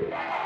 Yeah.